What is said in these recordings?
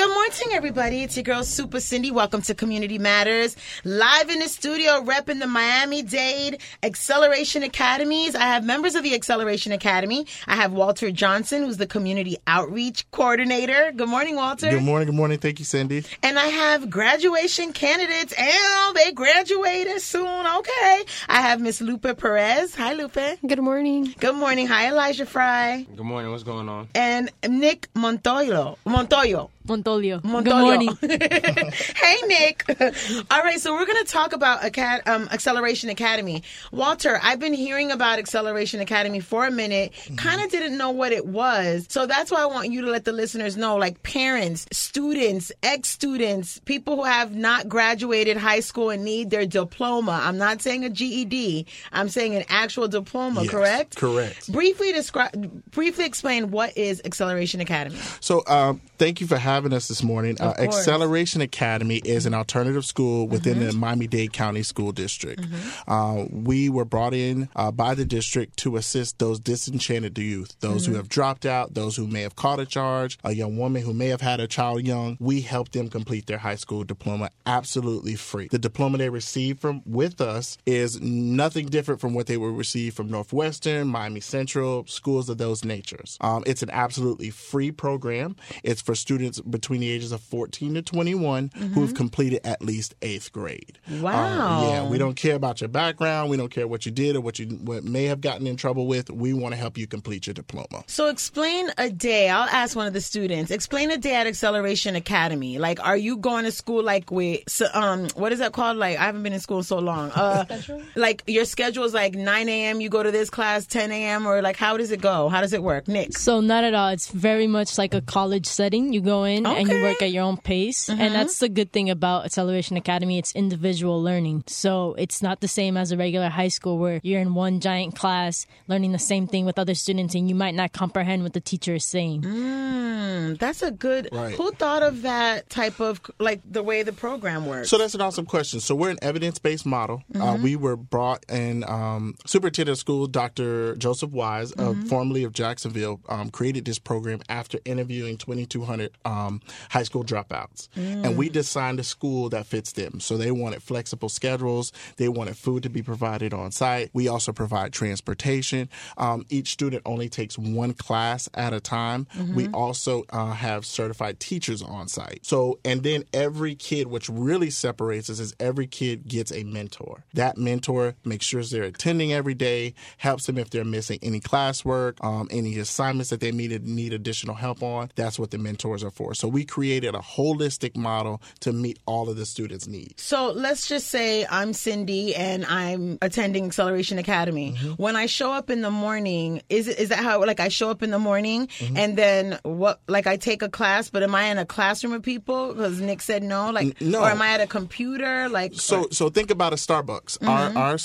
Good morning, everybody. It's your girl, Super Cindy. Welcome to Community Matters. Live in the studio, repping the Miami Dade Acceleration Academies. I have members of the Acceleration Academy. I have Walter Johnson, who's the Community Outreach Coordinator. Good morning, Walter. Good morning. Good morning. Thank you, Cindy. And I have graduation candidates, and they graduated soon. Okay. I have Miss Lupe Perez. Hi, Lupe. Good morning. Good morning. Hi, Elijah Fry. Good morning. What's going on? And Nick Montoyo. Montoyo. Montolio. Montolio. Good morning. hey, Nick. All right, so we're going to talk about Acad- um, Acceleration Academy. Walter, I've been hearing about Acceleration Academy for a minute, kind of didn't know what it was. So that's why I want you to let the listeners know, like parents, students, ex students, people who have not graduated high school and need their diploma. I'm not saying a GED, I'm saying an actual diploma, Yes, correct? correct. Briefly describe, briefly explain what is Acceleration Academy. So, um, thank you for having us this morning. Uh. Acceleration Academy is an alternative school within Mm-hmm. the Miami Dade County School District. Uh, we were brought in uh, by the district to assist those disenchanted youth, those Mm-hmm. who have dropped out, those who may have caught a charge, a young woman who may have had a child young. We help them complete their high school diploma absolutely free. The diploma they receive from with us is nothing different from what they would receive from Northwestern, Miami Central, schools of those natures. Um, it's an absolutely free program. It's for students between the ages of 14 to 21 who have completed at least eighth grade. Wow. Uh, yeah, we don't care about your background. We don't care what you did or what you what may have gotten in trouble with. We want to help you complete your diploma. So explain a day. I'll ask one of the students. Explain a day at Acceleration Academy. Like, are you going to school like with so, um what is that called? Like, I haven't been in school so long. Uh, like your schedule is like 9 a.m. You go to this class 10 a.m. or like how does it go? How does it work, Nick? So not at all. It's very much like a college setting. You go in and Okay. Mm-hmm. you work at your own pace, and that's the good thing about Acceleration Academy. It's individual learning, so it's not the same as a regular high school where you're in one giant class learning the same thing with other students, and you might not comprehend what the teacher is saying. Mm, that's a good. Right. Who thought of that type of like the way the program works? So that's an awesome question. So we're an evidence-based model. Uh, we were brought in. Um, Superintendent of School Dr. Joseph Wise, uh, formerly of Jacksonville, um, created this program after interviewing 2,200 um, high school dropouts, and we designed a school that fits them. So they wanted flexible schedules. They wanted food to be provided on site. We also provide transportation. Um, each student only takes one class at a time. We also uh, have certified teachers on site. So, and then every kid, which really separates us, is every kid gets a mentor. That mentor makes sure they're attending every day, helps them if they're missing any classwork, um, any assignments that they need, need additional help on. That's what the mentors are for. So, we created a holistic model to meet all of the students' needs. So let's just say I'm Cindy and I'm attending Acceleration Academy. Mm-hmm. When I show up in the morning, is it, is that how like I show up in the morning Mm-hmm. and then what? Like I take a class, but am I in a classroom of people? Because Nick said no. Like no. or am I at a computer? Like So, so think about a Starbucks. Mm-hmm. Our our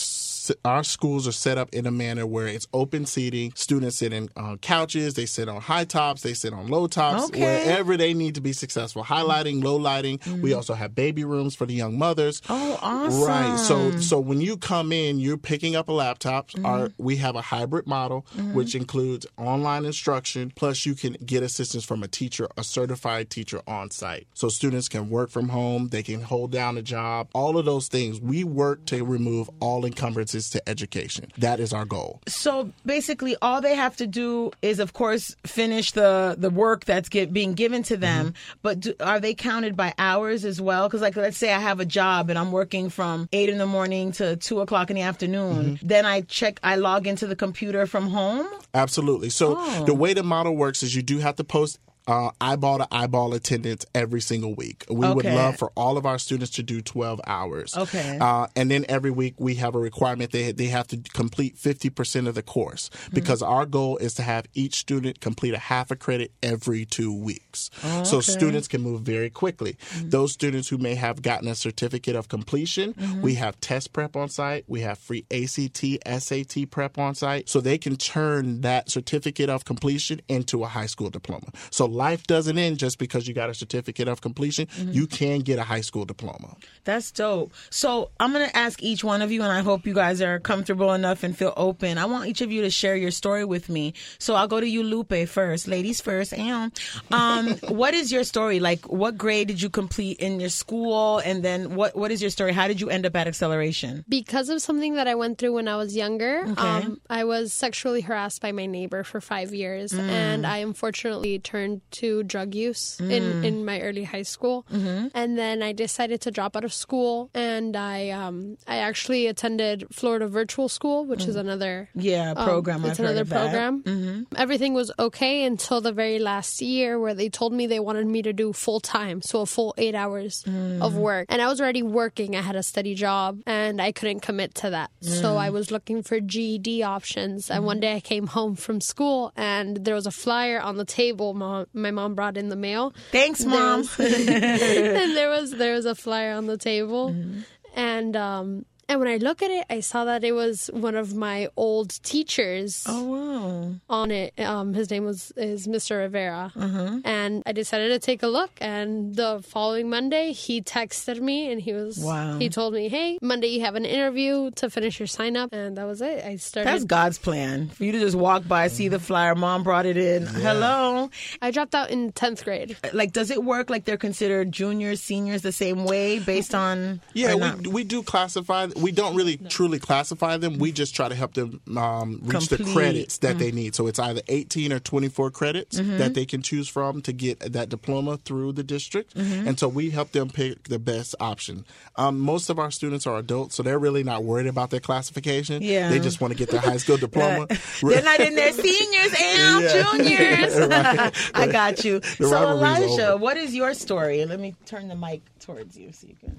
our schools are set up in a manner where it's open seating. Students sit in on couches. They sit on high tops. They sit on low tops. Okay. Wherever they need to be successful. Highlighting, low lighting. We mm. also have baby rooms for the young mothers. Oh, awesome. Right. So, so when you come in, you're picking up a laptop. Mm-hmm. Our we have a hybrid model, mm-hmm. which includes online instruction. Plus, you can get assistance from a teacher, a certified teacher on site. So students can work from home. They can hold down a job. All of those things. We work to remove all encumbrances to education. That is our goal. So basically, all they have to do is, of course, finish the the work that's get, being given to them. Mm-hmm. But do, are they counted by hours as well? Because, like, let's say I have a job and I'm working from eight in the morning to two o'clock in the afternoon. Mm-hmm. Then I check, I log into the computer from home. Absolutely. So Oh. the way the model works is you do have to post uh, eyeball to eyeball attendance every single week. We would love for all of our students to do 12 hours. Okay. Uh, and then every week we have a requirement they they have to complete 50% of the course Mm-hmm. because our goal is to have each student complete a half a credit every two weeks. So okay. Mm-hmm. students can move very quickly. Those students who may have gotten a certificate of completion, Mm-hmm. we have test prep on site. We have free ACT, SAT prep on site. So they can turn that certificate of completion into a high school diploma. So life doesn't end just because you got a certificate of completion. You can get a high school diploma. That's dope. So I'm gonna ask each one of you, and I hope you guys are comfortable enough and feel open. I want each of you to share your story with me. So I'll go to you, Lupe, first. Ladies first. And um, what is your story? Like, what grade did you complete in your school, and then what what is your story? How did you end up at Acceleration? Because of something that I went through when I was younger, Okay. um, I was sexually harassed by my neighbor for five years, Mm. and I unfortunately turned to drug use in, Mm. in my early high school. Mm-hmm. And then I decided to drop out of school, and I um, I actually attended Florida Virtual School, which is another Mm. Yeah, um, program. it's I've another that. Mm-hmm. program. Everything was okay until the very last year, where they told me they wanted me to do full time, so a full eight hours Mm. of work. And I was already working; I had a steady job, and I couldn't commit to that. So Mm. I was looking for GED options. And one day I came home from school, and there was a flyer on the table. Mom, my mom brought in the mail. Thanks, There mom. was- and there was there was a flyer on the table, Mm-hmm. and um. And when I look at it, I saw that it was one of my old teachers oh wow. on it. Um, his name was is Mr. Rivera, Mm-hmm. and I decided to take a look. And the following Monday, he texted me, and he was Wow. he told me, "Hey, Monday you have an interview to finish your sign up," and that was it. I started. That's God's plan for you to just walk by, see the flyer. Mom brought it in. Hello. I dropped out in tenth grade. Like, does it work like they're considered juniors, seniors the same way based on? Yeah, we, we do classify. We don't really truly classify them. We just try to help them um, reach the credits that they need. So it's either 18 or 24 credits that they can choose from to get that diploma through the district. And so we help them pick the best option. Um, most of our students are adults, so they're really not worried about their classification. Yeah. They just want to get their high school diploma. They're not in their seniors and Yeah. juniors. I got you. so, rivalry's Elijah, what is your story? Let me turn the mic towards you so you can.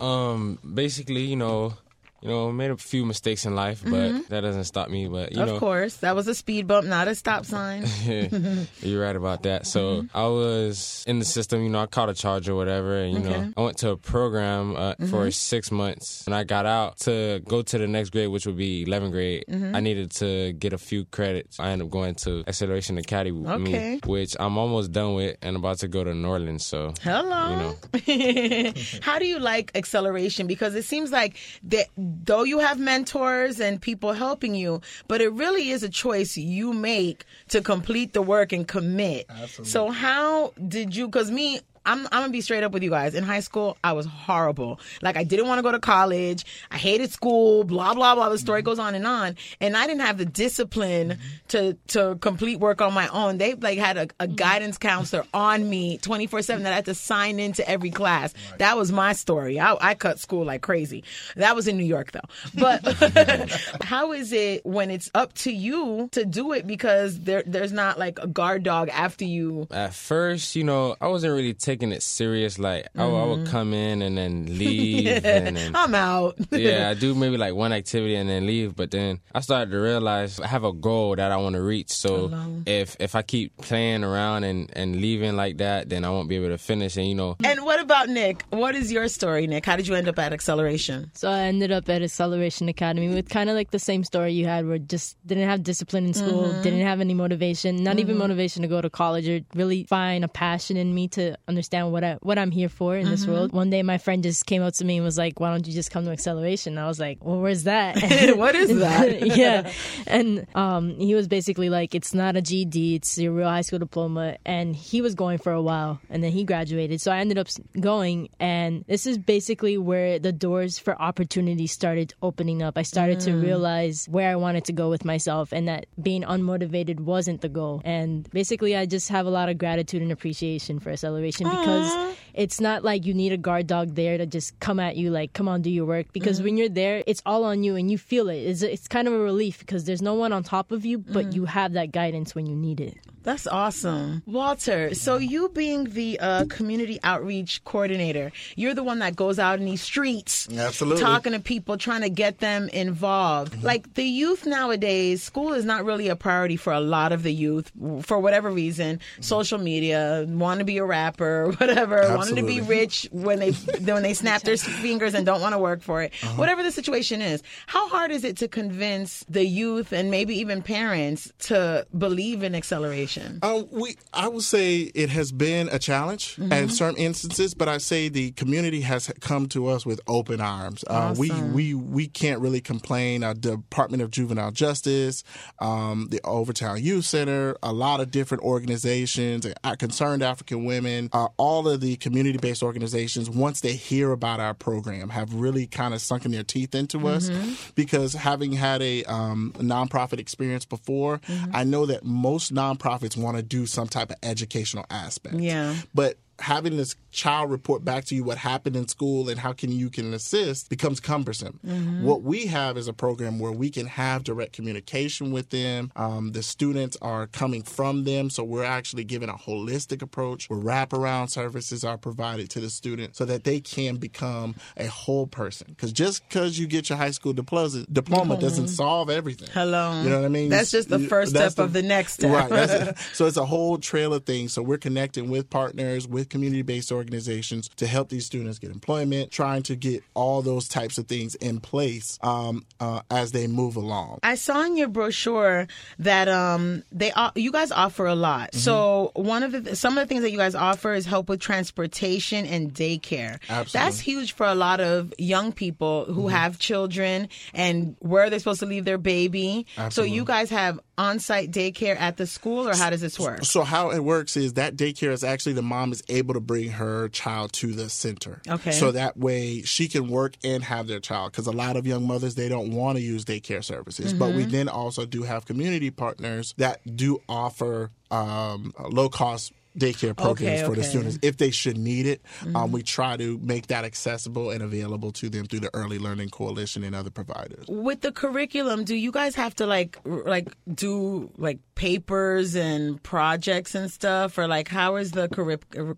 Um, basically, you know, you know, made a few mistakes in life, but that doesn't stop me. But you Mm-hmm. of course, that was a speed bump, not a stop sign. you're right about that. So I was in the system, you know, I caught a charge or whatever, and you Okay. know, I went to a program uh, for six months, and I got out to go to the next grade, which would be 11th grade. I needed to get a few credits. I ended up going to Acceleration Academy, with Okay. me, which I'm almost done with, and about to go to Norland. So Hello. You know. How do you like acceleration? Because it seems like that though you have mentors and people helping you, but it really is a choice you make to complete the work and commit. Absolutely. So how did you? Because me. I'm, I'm gonna be straight up with you guys. In high school, I was horrible. Like I didn't want to go to college. I hated school. Blah blah blah. The story goes on and on. And I didn't have the discipline to to complete work on my own. They like had a, a guidance counselor on me 24 seven that I had to sign into every class. That was my story. I, I cut school like crazy. That was in New York though. But how is it when it's up to you to do it because there there's not like a guard dog after you? at first, you know, I wasn't really taking it serious. Like I, would- I would come in and then leave, and then I'm out. yeah, I do maybe like one activity and then leave. But then I started to realize I have a goal that I want to reach. So if if I keep playing around and and leaving like that, then I won't be able to finish. And you know, And what about Nick? What is your story, Nick? How did you end up at Acceleration? So I ended up at Acceleration Academy with kind of like the same story you had, where just didn't have discipline in school, Mm-hmm. didn't have any motivation, not even motivation to go to college or really find a passion in me to understand what I what I'm here for in Mm-hmm. this world. One day, my friend just came up to me and was like, "Why don't you just come to Acceleration?" And I was like, "Well, where's that?" what is that? yeah, and um, he was basically like, "It's not a GD; it's your real high school diploma." And he was going for a while, and then he graduated. So I ended up going, and this is basically where the doors for opportunity started opening up. I started to realize where I wanted to go with myself, and that being unmotivated wasn't the goal. And basically, I just have a lot of gratitude and appreciation for Acceleration because it's not like you need a guard dog there to just come at you like, "Come on, do your work." Because when mm. you're there, it's all on you, and you feel it. It's, it's kind of a relief because there's no one on top of you, but mm. you have that guidance when you need it. That's awesome. Walter, so you being the uh, community outreach coordinator, you're the one that goes out in these streets Absolutely. talking to people, trying to get them involved. Mm-hmm. Like the youth nowadays, school is not really a priority for a lot of the youth for whatever reason. Mm-hmm. Social media, want to be a rapper, whatever, wanting to be rich when they when they snap their fingers and don't want to work for it. Uh-huh. Whatever the situation is, how hard is it to convince the youth and maybe even parents to believe in acceleration? Acceleration? Um, we, I would say it has been a challenge Mm-hmm. in certain instances, but I say the community has come to us with open arms. Uh, we, we, we can't really complain. Our Department of Juvenile Justice, um, the Overtown Youth Center, a lot of different organizations, uh, Concerned African Women, uh, all of the community-based organizations, once they hear about our program, have really kind of sunken their teeth into us Mm-hmm. because having had a um, nonprofit experience before, Mm-hmm. I know that most nonprofits want to do some type of educational aspect. Yeah. But having this child report back to you what happened in school and how can you can assist becomes cumbersome. Mm-hmm. What we have is a program where we can have direct communication with them. Um, the students are coming from them, so we're actually giving a holistic approach where wraparound services are provided to the student so that they can become a whole person. Because just because you get your high school diploma, diploma doesn't solve everything. Hello. You know what I mean? That's just the first step of the next step. Right. That's it. So it's a whole trail of things. So we're connecting with partners, with community based organizations to help these students get employment, trying to get all those types of things in place um, uh, as they move along. I saw in your brochure that um they you guys offer a lot. So one of the some of the things that you guys offer is help with transportation and daycare. Absolutely. That's huge for a lot of young people who have children and where they're supposed to leave their baby. So you guys have on-site daycare at the school or how does this work? So how it works is that daycare is actually the mom is able to bring her child to the center. Okay. So that way she can work and have their child because a lot of young mothers they don't want to use daycare services. But Mm-hmm. we then also do have community partners that do offer um, low cost daycare programs for the students if they should need it. Um, we try to make that accessible and available to them through the Early Learning Coalition and other providers. With the curriculum, do you guys have to like like do like papers and projects and stuff or like how is the curriculum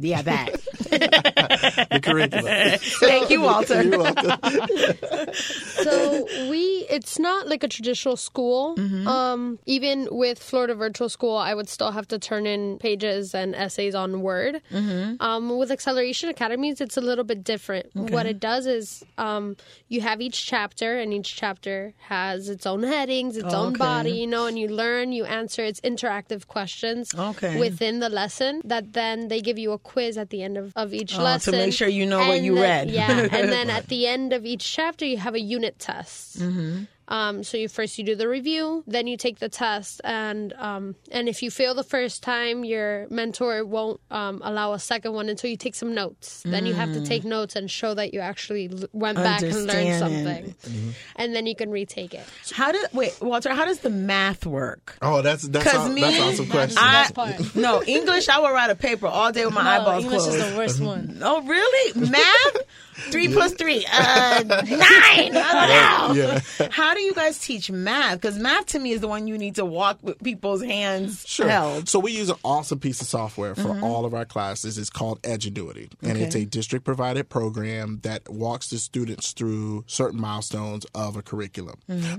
yeah that The curriculum. Thank you, Walter. You're welcome. so we it's not like a traditional school um even with florida virtual school i would still have to turn in pages and essays on word um with acceleration academies it's a little bit different what it does is um you have each chapter and each chapter has its own headings its own Okay. body you know and you learn you answer it's interactive questions Okay. within the lesson that then they give you a quiz at the end of, of each Oh, to lesson make sure you know what you then- read. yeah and then at the end of each chapter you have a unit test Mm-hmm. Um, so you first you do the review then you take the test and um, and if you fail the first time your mentor won't um, allow a second one until you take some notes. Then you have to take notes and show that you actually l- went back and learned Mm. Something. Mm-hmm. and then you can retake it. How did wait Walter how does the math work? Oh, that's that's, 'Cause aw- me- that's awesome question. I, no English I will write a paper all day with my No, eyeballs English closed is the worst one. oh really? Math three plus three uh nine I don't know yeah. how do you guys teach math because math to me is the one you need to walk with people's hands Sure. held So we use an awesome piece of software for all of our classes. It's called Edgenuity, and it's a district provided program that walks the students through certain milestones of a curriculum.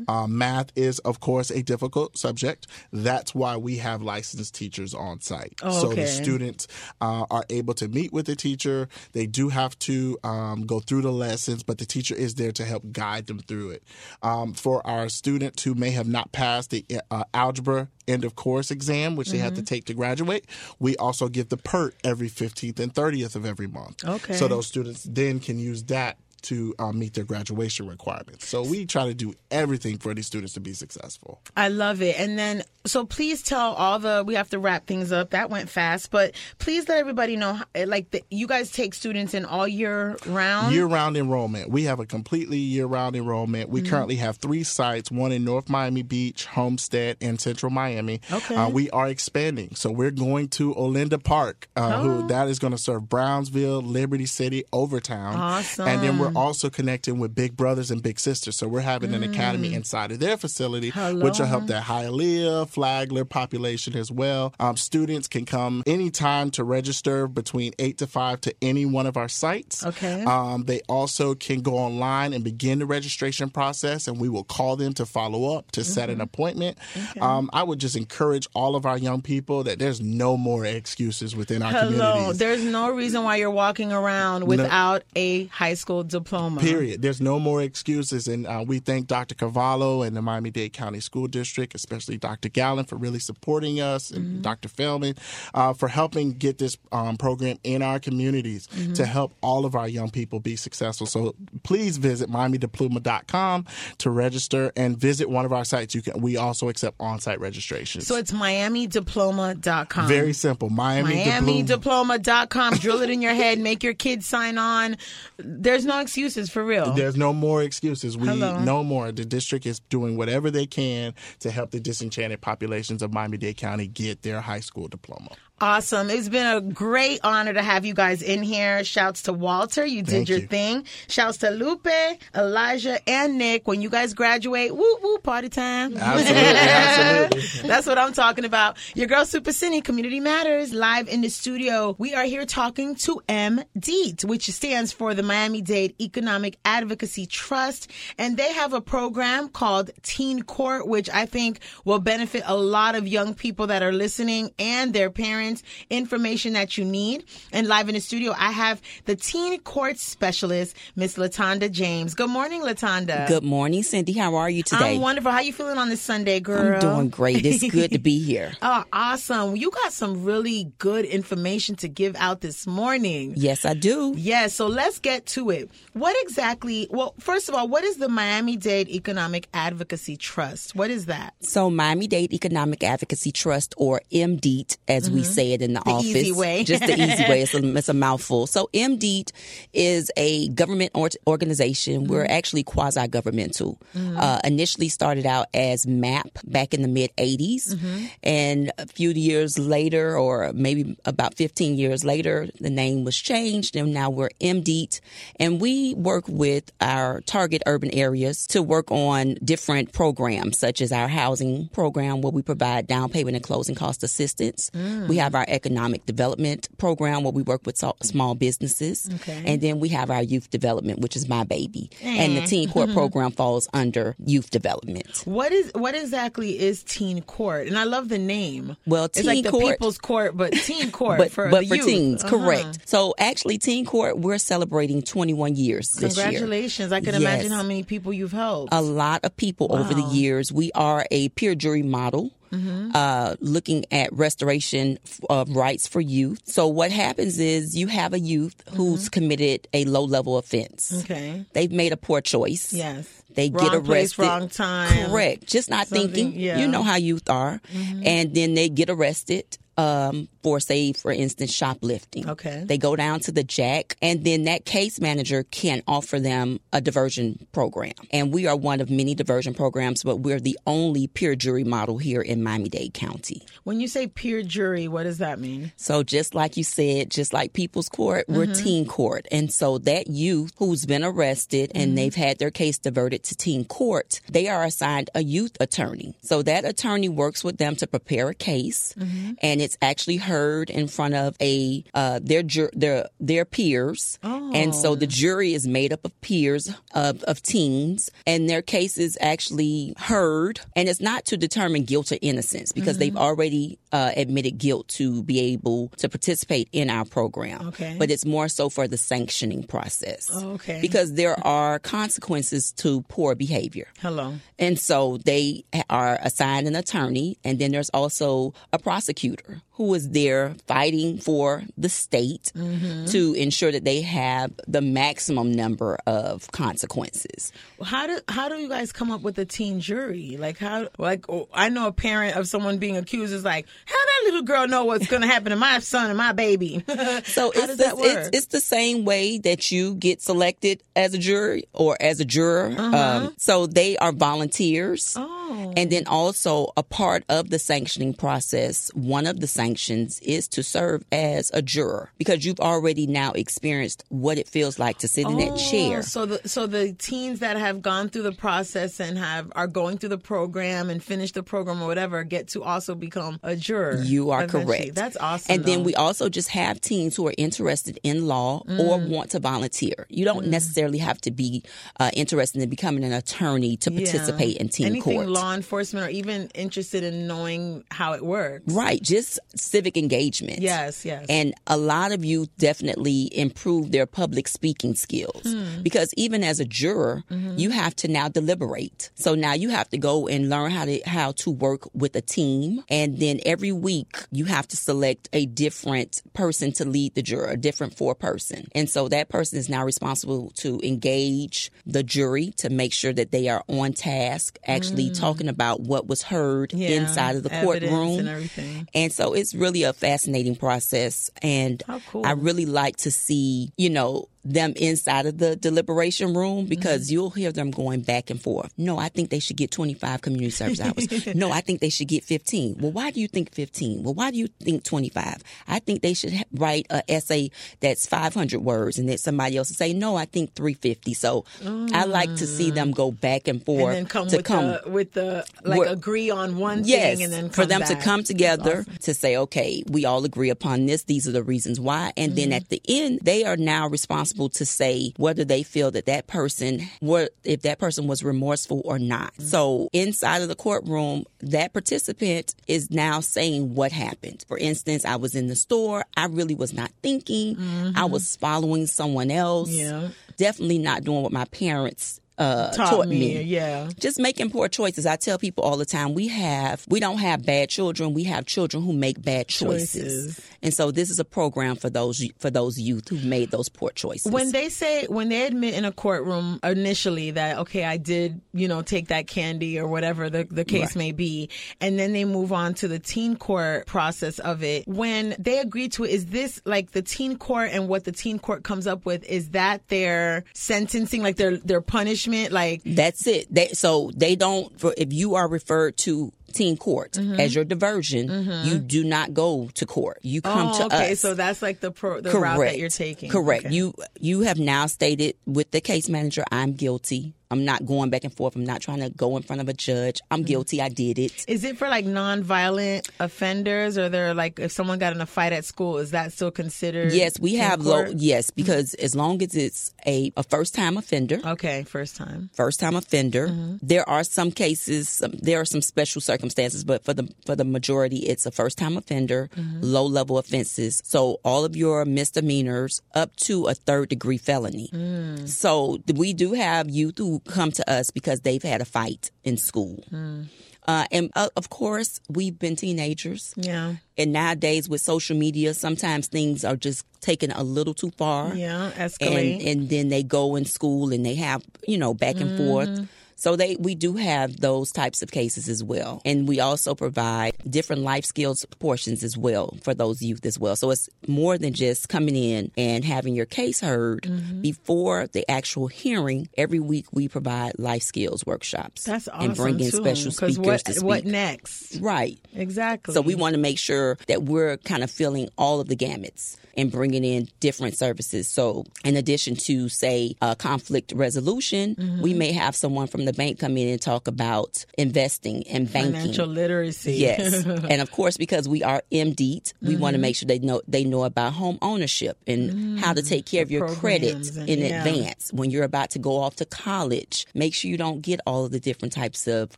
Um, math is, of course, a difficult subject. That's why we have licensed teachers on site. Oh, So the students uh, are able to meet with the teacher. They do have to um, go through the lessons, but the teacher is there to help guide them through it. Um, for our students who may have not passed the uh, algebra end of course exam, which they have Mm-hmm. to take to graduate, we also give the PERT every 15th and 30th of every month. Okay. So those students then can use that to uh, meet their graduation requirements. So we try to do everything for these students to be successful. I love it. And then, so please tell all the, we have to wrap things up. That went fast, but please let everybody know, like, the, you guys take students in all year round. Year round enrollment. We have a completely year round enrollment. We Mm-hmm. currently have three sites one in North Miami Beach, Homestead, and Central Miami. Okay. Uh, we are expanding. So we're going to Olinda Park, uh, Oh. who that is going to serve Brownsville, Liberty City, Overtown. Awesome. And then we're also connecting with Big Brothers and Big Sisters. So we're having an Mm. academy inside of their facility, which will help that Hialeah, Flagler population as well. Um, students can come anytime to register between 8 to 5 to any one of our sites. Okay. Um, they also can go online and begin the registration process, and we will call them to follow up to set Mm-hmm. an appointment. Um, I would just encourage all of our young people that there's no more excuses within our community. Hello. communities. There's no reason why you're walking around without a high school diploma. Diploma. Period. There's no more excuses. And uh, we thank Dr. Carvalho and the Miami Dade County School District, especially Dr. Gallen, for really supporting us, and Mm-hmm. Dr. Feldman uh, for helping get this um, program in our communities Mm-hmm. to help all of our young people be successful. So please visit MiamiDiploma.com to register and visit one of our sites. You can. We also accept on-site registrations. So it's MiamiDiploma.com. very simple. Miami, Diploma. MiamiDiploma.com. Drill it in your head. Make your kids sign on. There's no excuses for real. There's no more excuses. We Hello. no more. The district is doing whatever they can to help the disenchanted populations of Miami-Dade County get their high school diploma. Awesome. It's been a great honor to have you guys in here. Shouts to Walter. You did Thank your you. thing. Shouts to Lupe, Elijah, and Nick. When you guys graduate, woo woo, party time. Absolutely, absolutely. That's what I'm talking about. Your girl Super Cindy Community Matters live in the studio. We are here talking to MDEAT, which stands for the Miami Dade Economic Advocacy Trust. And they have a program called Teen Court, which I think will benefit a lot of young people that are listening and their parents. Information that you need. And live in the studio, I have the Teen Court Specialist, Miss Latonda James. Good morning, Latonda. Good morning, Cindy. How are you today? I'm wonderful. How are you feeling on this Sunday, girl? I'm doing great. It's good to be here. Oh, awesome. You got some really good information to give out this morning. Yes, I do. Yes, so let's get to it. What exactly, well, first of all, what is the Miami Dade Economic Advocacy Trust? What is that? So, Miami Dade Economic Advocacy Trust, or MDEAT, as we say it in the, office, Mm-hmm. easy way. just the easy way. It's a, it's a mouthful. So, MDEAT is a government or- organization. We're Mm-hmm. actually quasi governmental. Uh, initially started out as MAP back in the mid 80s, Mm-hmm. and a few years later, or maybe about 15 years later, the name was changed, and now we're MDEAT, and we work with our target urban areas to work on different programs, such as our housing program, where we provide down payment and closing cost assistance. We have our economic development program, where we work with small businesses, Okay. and then we have our youth development, which is my baby, and the teen court program falls under youth development. What is what exactly is Teen Court? And I love the name. Well, it's like the Court- People's Court, but Teen Court but for but for youth. teens, Uh-huh. correct. So actually, Teen Court we're celebrating 21 years this year. Congratulations! I can imagine how many people you've helped. A lot of people over the years. We are a peer jury model. Mm-hmm. Uh, looking at restoration of rights for youth. So what happens is you have a youth who's committed a low level offense. Mm-hmm. okay. They've made a poor choice. Yes. They Wrong get arrested. place, wrong time. Correct. Just not Something- thinking. yeah. Mm-hmm. You know how youth are. And then they get arrested um, for, say, for instance, shoplifting. Okay. They go down to the JAC, and then that case manager can offer them a diversion program. And we are one of many diversion programs, but we're the only peer jury model here in Miami Dade County. When you say peer jury, what does that mean? So just like you said, just like People's Court, we're Mm-hmm. teen court. And so that youth who's been arrested and Mm-hmm. they've had their case diverted to teen court, they are assigned a youth attorney. So that attorney works with them to prepare a case Mm-hmm. and it's actually heard in front of a uh, their jur- their their peers. And so Oh. the jury is made up of peers of, of teens and their case is actually heard and it's not to determine guilt or innocence because they've Mm-hmm. already uh, admitted guilt to be able to participate in our program. Okay. But it's more so for the sanctioning process. Oh, okay. Because there are consequences to poor behavior. Hello. And so they are assigned an attorney, and then there's also a prosecutor who is there fighting for the state Mm-hmm. to ensure that they have the maximum number of consequences. How do how do you guys come up with a teen jury? Like how like oh, I know a parent of someone being accused is like, how that little girl know what's going to happen to my son and my baby? So How it's does the, that work? It's, it's the same way that you get selected as a jury or as a juror. Um, so they are volunteers. Uh-huh. Oh. And then also a part of the sanctioning process, one of the sanctions is to serve as a juror because you've already now experienced what it feels like to sit in that chair. Oh, So the so the teens that have gone through the process and have are going through the program and finished the program or whatever get to also become a juror. You are eventually. correct. That's awesome. And then though. Mm. we also just have teens who are interested in law or want to volunteer. You don't necessarily have to be uh, interested in becoming an attorney to Yeah. participate in teen Anything court. Law enforcement or even interested in knowing how it works. Right, just civic engagement. Yes, yes. And a lot of youth definitely improve their public speaking skills Hmm. because even as a juror, Mm-hmm. you have to now deliberate. So now you have to go and learn how to how to work with a team, and then every week you have to select a different person to lead the juror, a different four person, and so that person is now responsible to engage the jury to make sure that they are on task, actually talking about what was heard. Yeah, inside of the courtroom and everything. and so it's really a fascinating process. And How cool. I really like to see, you know, them inside of the deliberation room because Mm-hmm. you'll hear them going back and forth. No, I think they should get 25 community service hours. no, I think they should get 15. Well, why do you think 15? Well, why do you think 25? I think they should write an essay that's 500 words and then somebody else will say, no, I think 350. So I like to see them go back and forth Mm. and then come to with come the with the like agree on one yes, thing and then for them to come together to say, okay, we all agree upon this. These are the reasons why. And then Mm-hmm. at the end, they are now responsible to say whether they feel that that person, what if that person was remorseful or not. Mm-hmm. So inside of the courtroom, that participant is now saying what happened. For instance, I was in the store. I really was not thinking. I was following someone else. Mm-hmm. Yeah. Definitely not doing what my parents uh, taught, taught, me. me Yeah. just making poor choices. I tell people all the time, we have, we don't have bad children. We have children who make bad choices. Choices. And so this is a program for those, for those youth who've made those poor choices. When they say when they admit in a courtroom initially that okay I did you know take that candy or whatever the, the case may be and then they move on to the teen court process of it when they agree to it is this like the teen court and what the teen court comes up with is that their sentencing like their their punishment like That's it. They, so they don't, for, if you are referred to teen court Mm-hmm. as your diversion, you do not go to court. You come oh to okay us. so that's like the pro, the route that you're taking Correct. Okay. You you have now stated with the case manager, I'm guilty. I'm not going back and forth. I'm not trying to go in front of a judge. I'm guilty. I did it. Is it for like non-violent offenders, or they're like if someone got in a fight at school, is that still considered? Yes, we have low. Yes, because as long as it's a, a first time offender, Okay, first time. first time offender, Mm-hmm. there are some cases. Some, there are some special circumstances, but for the for the majority, it's a first time offender, Mm-hmm. low level offenses. So all of your misdemeanors up to a third degree felony. Mm. So we do have youth who come to us because they've had a fight in school. Mm. Uh, and uh, of course, we've been teenagers. Yeah, And nowadays with social media, sometimes things are just taken a little too far. yeah, And escalate. and then they go in school and they have, you know, back and Mm-hmm. forth. So they we do have those types of cases as well. And we also provide different life skills portions as well for those youth as well. So it's more than just coming in and having your case heard Mm-hmm. before the actual hearing. Every week we provide life skills workshops. That's awesome and bring in too. special speakers what to speak. what next? Right. Exactly. So we want to make sure that we're kind of filling all of the gamuts and bringing in different services. So in addition to say uh, conflict resolution, Mm-hmm. we may have someone from the bank come in and talk about investing and banking. financial literacy. Yes, and of course, because we are MDEAT, we want Mm-hmm. to make sure they know they know about home ownership and how to take care of your credit and- in yeah. advance when you're about to go off to college. Make sure you don't get all of the different types of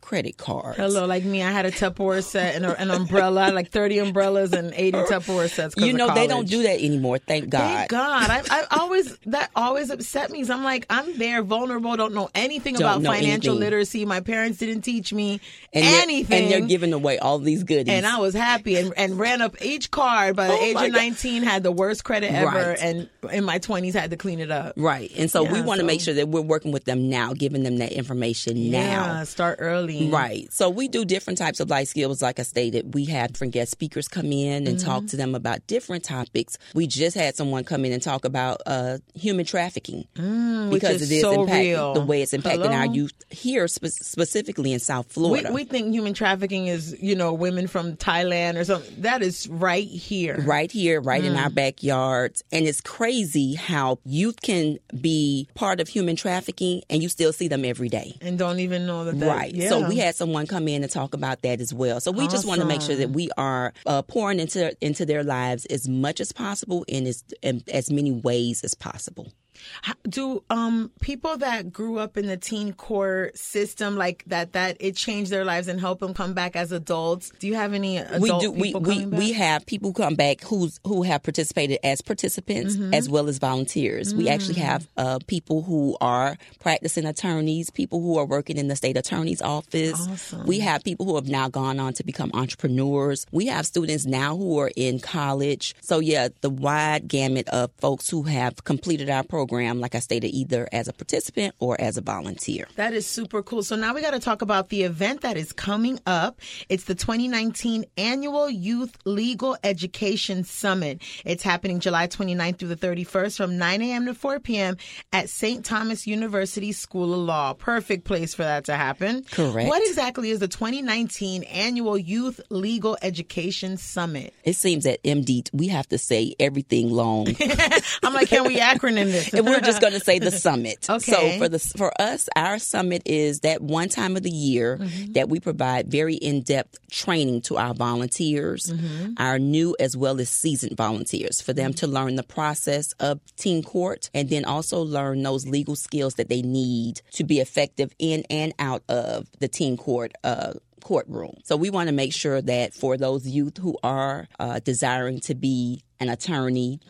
credit cards. Hello, like me, I had a Tupperware set and a, an umbrella, like thirty umbrellas and eighty Tupperware sets. You know they don't do that anymore. Thank God. Thank God. I, I always that always upset me. 'cause I'm like, I'm there, vulnerable, don't know anything Don't about know financial anything. literacy. My parents didn't teach me and they're- anything. and they're giving away all these goodies. and I was happy and, and ran up each card by the Oh age of God. 19, had the worst credit ever, Right. and in my 20s had to clean it up. right, and so we want to so- make sure that we're working with them now, giving them that information now. Yeah, start early. Right. So we do different types of life skills. Like I stated, we have different guest speakers come in and Mm-hmm. talk to them about different topics. We just had someone come in and talk about uh, human trafficking Mm, because it is so impacting the way it's impacting our youth here, spe- specifically in South Florida. we think human trafficking is, you know, women from Thailand or something. That is right here. right here, right in our Mm. backyards. And it's crazy how youth can be part of human trafficking and you still see them every day. And don't even know that. that Right. Yeah. So we had someone come in and talk about that as well. So we just want to make sure that we are uh, pouring into into their lives as much as possible in as in as many ways as possible. Do um people that grew up in the teen court system like that that it changed their lives and helped them come back as adults? Do you have any adult we do we people we, coming back? we have people come back who's who have participated as participants Mm-hmm. as well as volunteers we actually Mm. have uh, people who are practicing attorneys people who are working in the state attorney's office Awesome. we have people who have now gone on to become entrepreneurs we have students now who are in college so yeah the wide gamut of folks who have completed our program like i stated either as a participant or as a volunteer That is super cool. So now we got to talk about the event that is coming up. It's the 2019 Annual Youth Legal Education Summit. It's happening July 29th through the 31st from 9 a.m. to 4 p.m. at St. Thomas University School of Law. Perfect place for that to happen. Correct. What exactly is the 2019 Annual Youth Legal Education Summit? it seems that md we have to say everything long I'm like, can we acronym this? and we're just going to say the summit. Okay. So for the for us, our summit is that one time of the year Mm-hmm. that we provide very in depth training to our volunteers, Mm-hmm. our new as well as seasoned volunteers, for them to learn the process of teen court and then also learn those legal skills that they need to be effective in and out of the teen court. Uh, courtroom. So we want to make sure that for those youth who are uh, desiring to be an attorney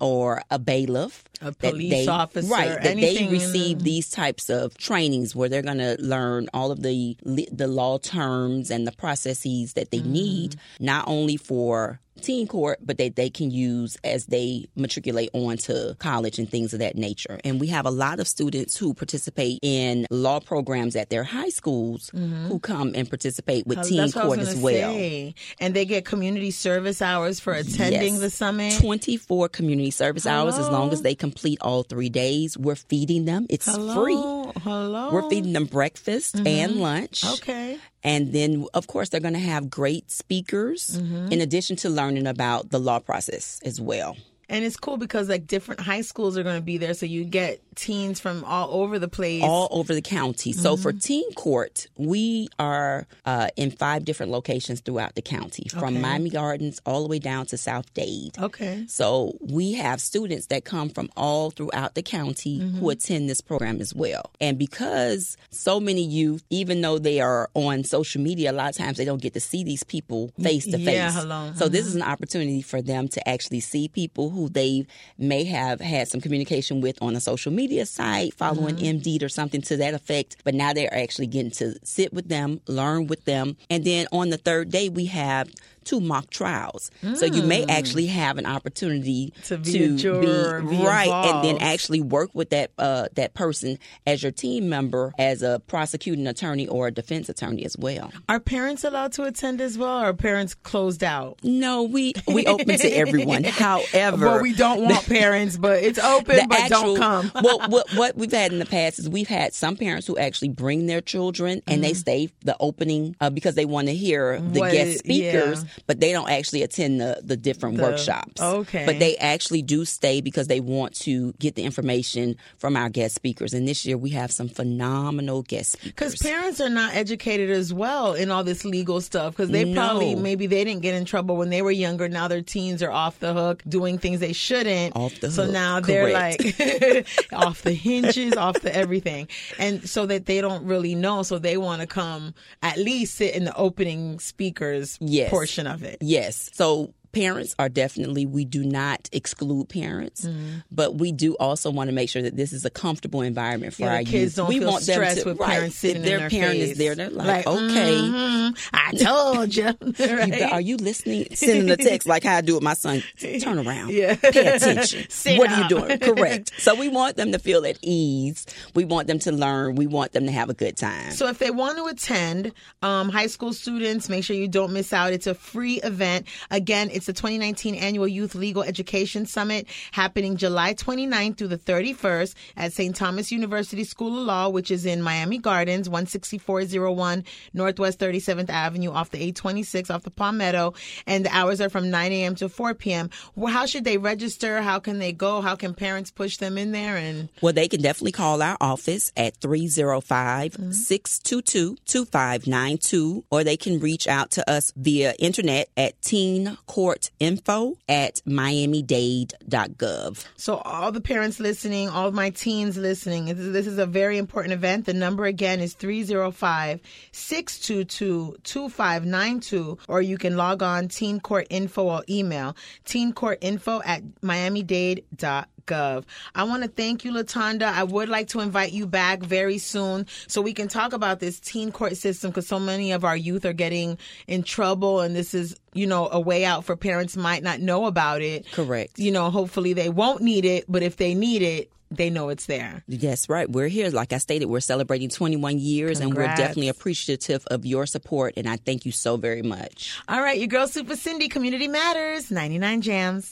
or a bailiff, Mm-hmm. A that police they, officer, right? That they receive these types of trainings where they're going to learn all of the the law terms and the processes that they Mm-hmm. need, not only for teen court, but that they can use as they matriculate on to college and things of that nature. And we have a lot of students who participate in law programs at their high schools who come and participate with teen Mm-hmm. That's what I was court as well. say. And they get community service hours for attending Yes. the summit. 24 community service hours as long as they complete all three days. We're feeding them. It's free. Hello, hello. We're feeding them breakfast and lunch. Okay. And then, of course, they're going to have great speakers in addition to learning about the law process as well. And it's cool because like different high schools are going to be there, so you get teens from all over the place. all over the county. So for Mm-hmm. teen court, we are uh, in five different locations throughout the county, from Okay. Miami Gardens all the way down to South Dade. okay. So we have students that come from all throughout the county Mm-hmm. who attend this program as well. And because so many youth, even though they are on social media, a lot of times they don't get to see these people face to face. Yeah, hello. So this is an opportunity for them to actually see people who they may have had some communication with on a social media site, following mm-hmm. MD or something to that effect. But now they're actually getting to sit with them, learn with them. And then on the third day, we have two mock trials. So you may actually have an opportunity To be a juror, be right, and then actually work with that uh, that person as your team member, as a prosecuting attorney or a defense attorney as well. Are parents allowed to attend as well, or are parents closed out? No, we we open to everyone. However, Well, we don't want parents, but it's open, but actual, don't come. well, what, what we've had in the past is we've had some parents who actually bring their children and they stay the opening uh, because they want to hear the Mm-hmm. What guest it- speakers, yeah. But they don't actually attend the, the different The- workshops. okay. But they actually do stay because they want to get the information from our guest speakers. And this year we have some phenomenal guest speakers. Because parents are not educated as well in all this legal stuff. Because they probably maybe they didn't get in trouble when they were younger. Now their teens are off the hook doing things they shouldn't. Off the so hook, So now they're correct. like off the hinges, off the everything, and so that they don't really know. So they want to come at least sit in the opening speakers Yes. portion of it. Yes. So parents are definitely we do not exclude parents, Mm-hmm. but we do also want to make sure that this is a comfortable environment for Yeah, our kids youth. we want them to with right, parents sitting their their parent face. is there, they're like, Like, okay. "Mhm, I told you. You are you listening? Sending a text like how I do with my son. Turn around. Yeah. Pay attention. Sit what up. are you doing? Correct. So we want them to feel at ease. We want them to learn. We want them to have a good time. So if they want to attend, um, high school students, make sure you don't miss out. It's a free event. Again, it's the 2019 Annual Youth Legal Education Summit happening July 29th through the 31st at St. Thomas University School of Law, which is in Miami Gardens, 16401 Northwest 37th Avenue off the 826 off the Palmetto. And the hours are from 9 a.m. to 4 p.m. Well, how should they register? How can they go? How can parents push them in there? And Well, they can definitely call our office at 305 622 2592, or they can reach out to us via internet at teencourt court info at miamidade.gov. So, all the parents listening, all of my teens listening, this is a very important event. The number again is 305 622 2592, or you can log on Teen Court Info or email teencourtinfo at miamidade.gov gov. I want to thank you, Latonda. I would like to invite you back very soon so we can talk about this teen court system because so many of our youth are getting in trouble and this is, you know, a way out for parents might not know about it. Correct. You know, hopefully they won't need it, but if they need it, they know it's there. Yes, right. We're here. Like I stated, we're celebrating 21 years Congrats. and we're definitely appreciative of your support. And I thank you so very much. All right, your girl Super Cindy, Community Matters, 99 Jams.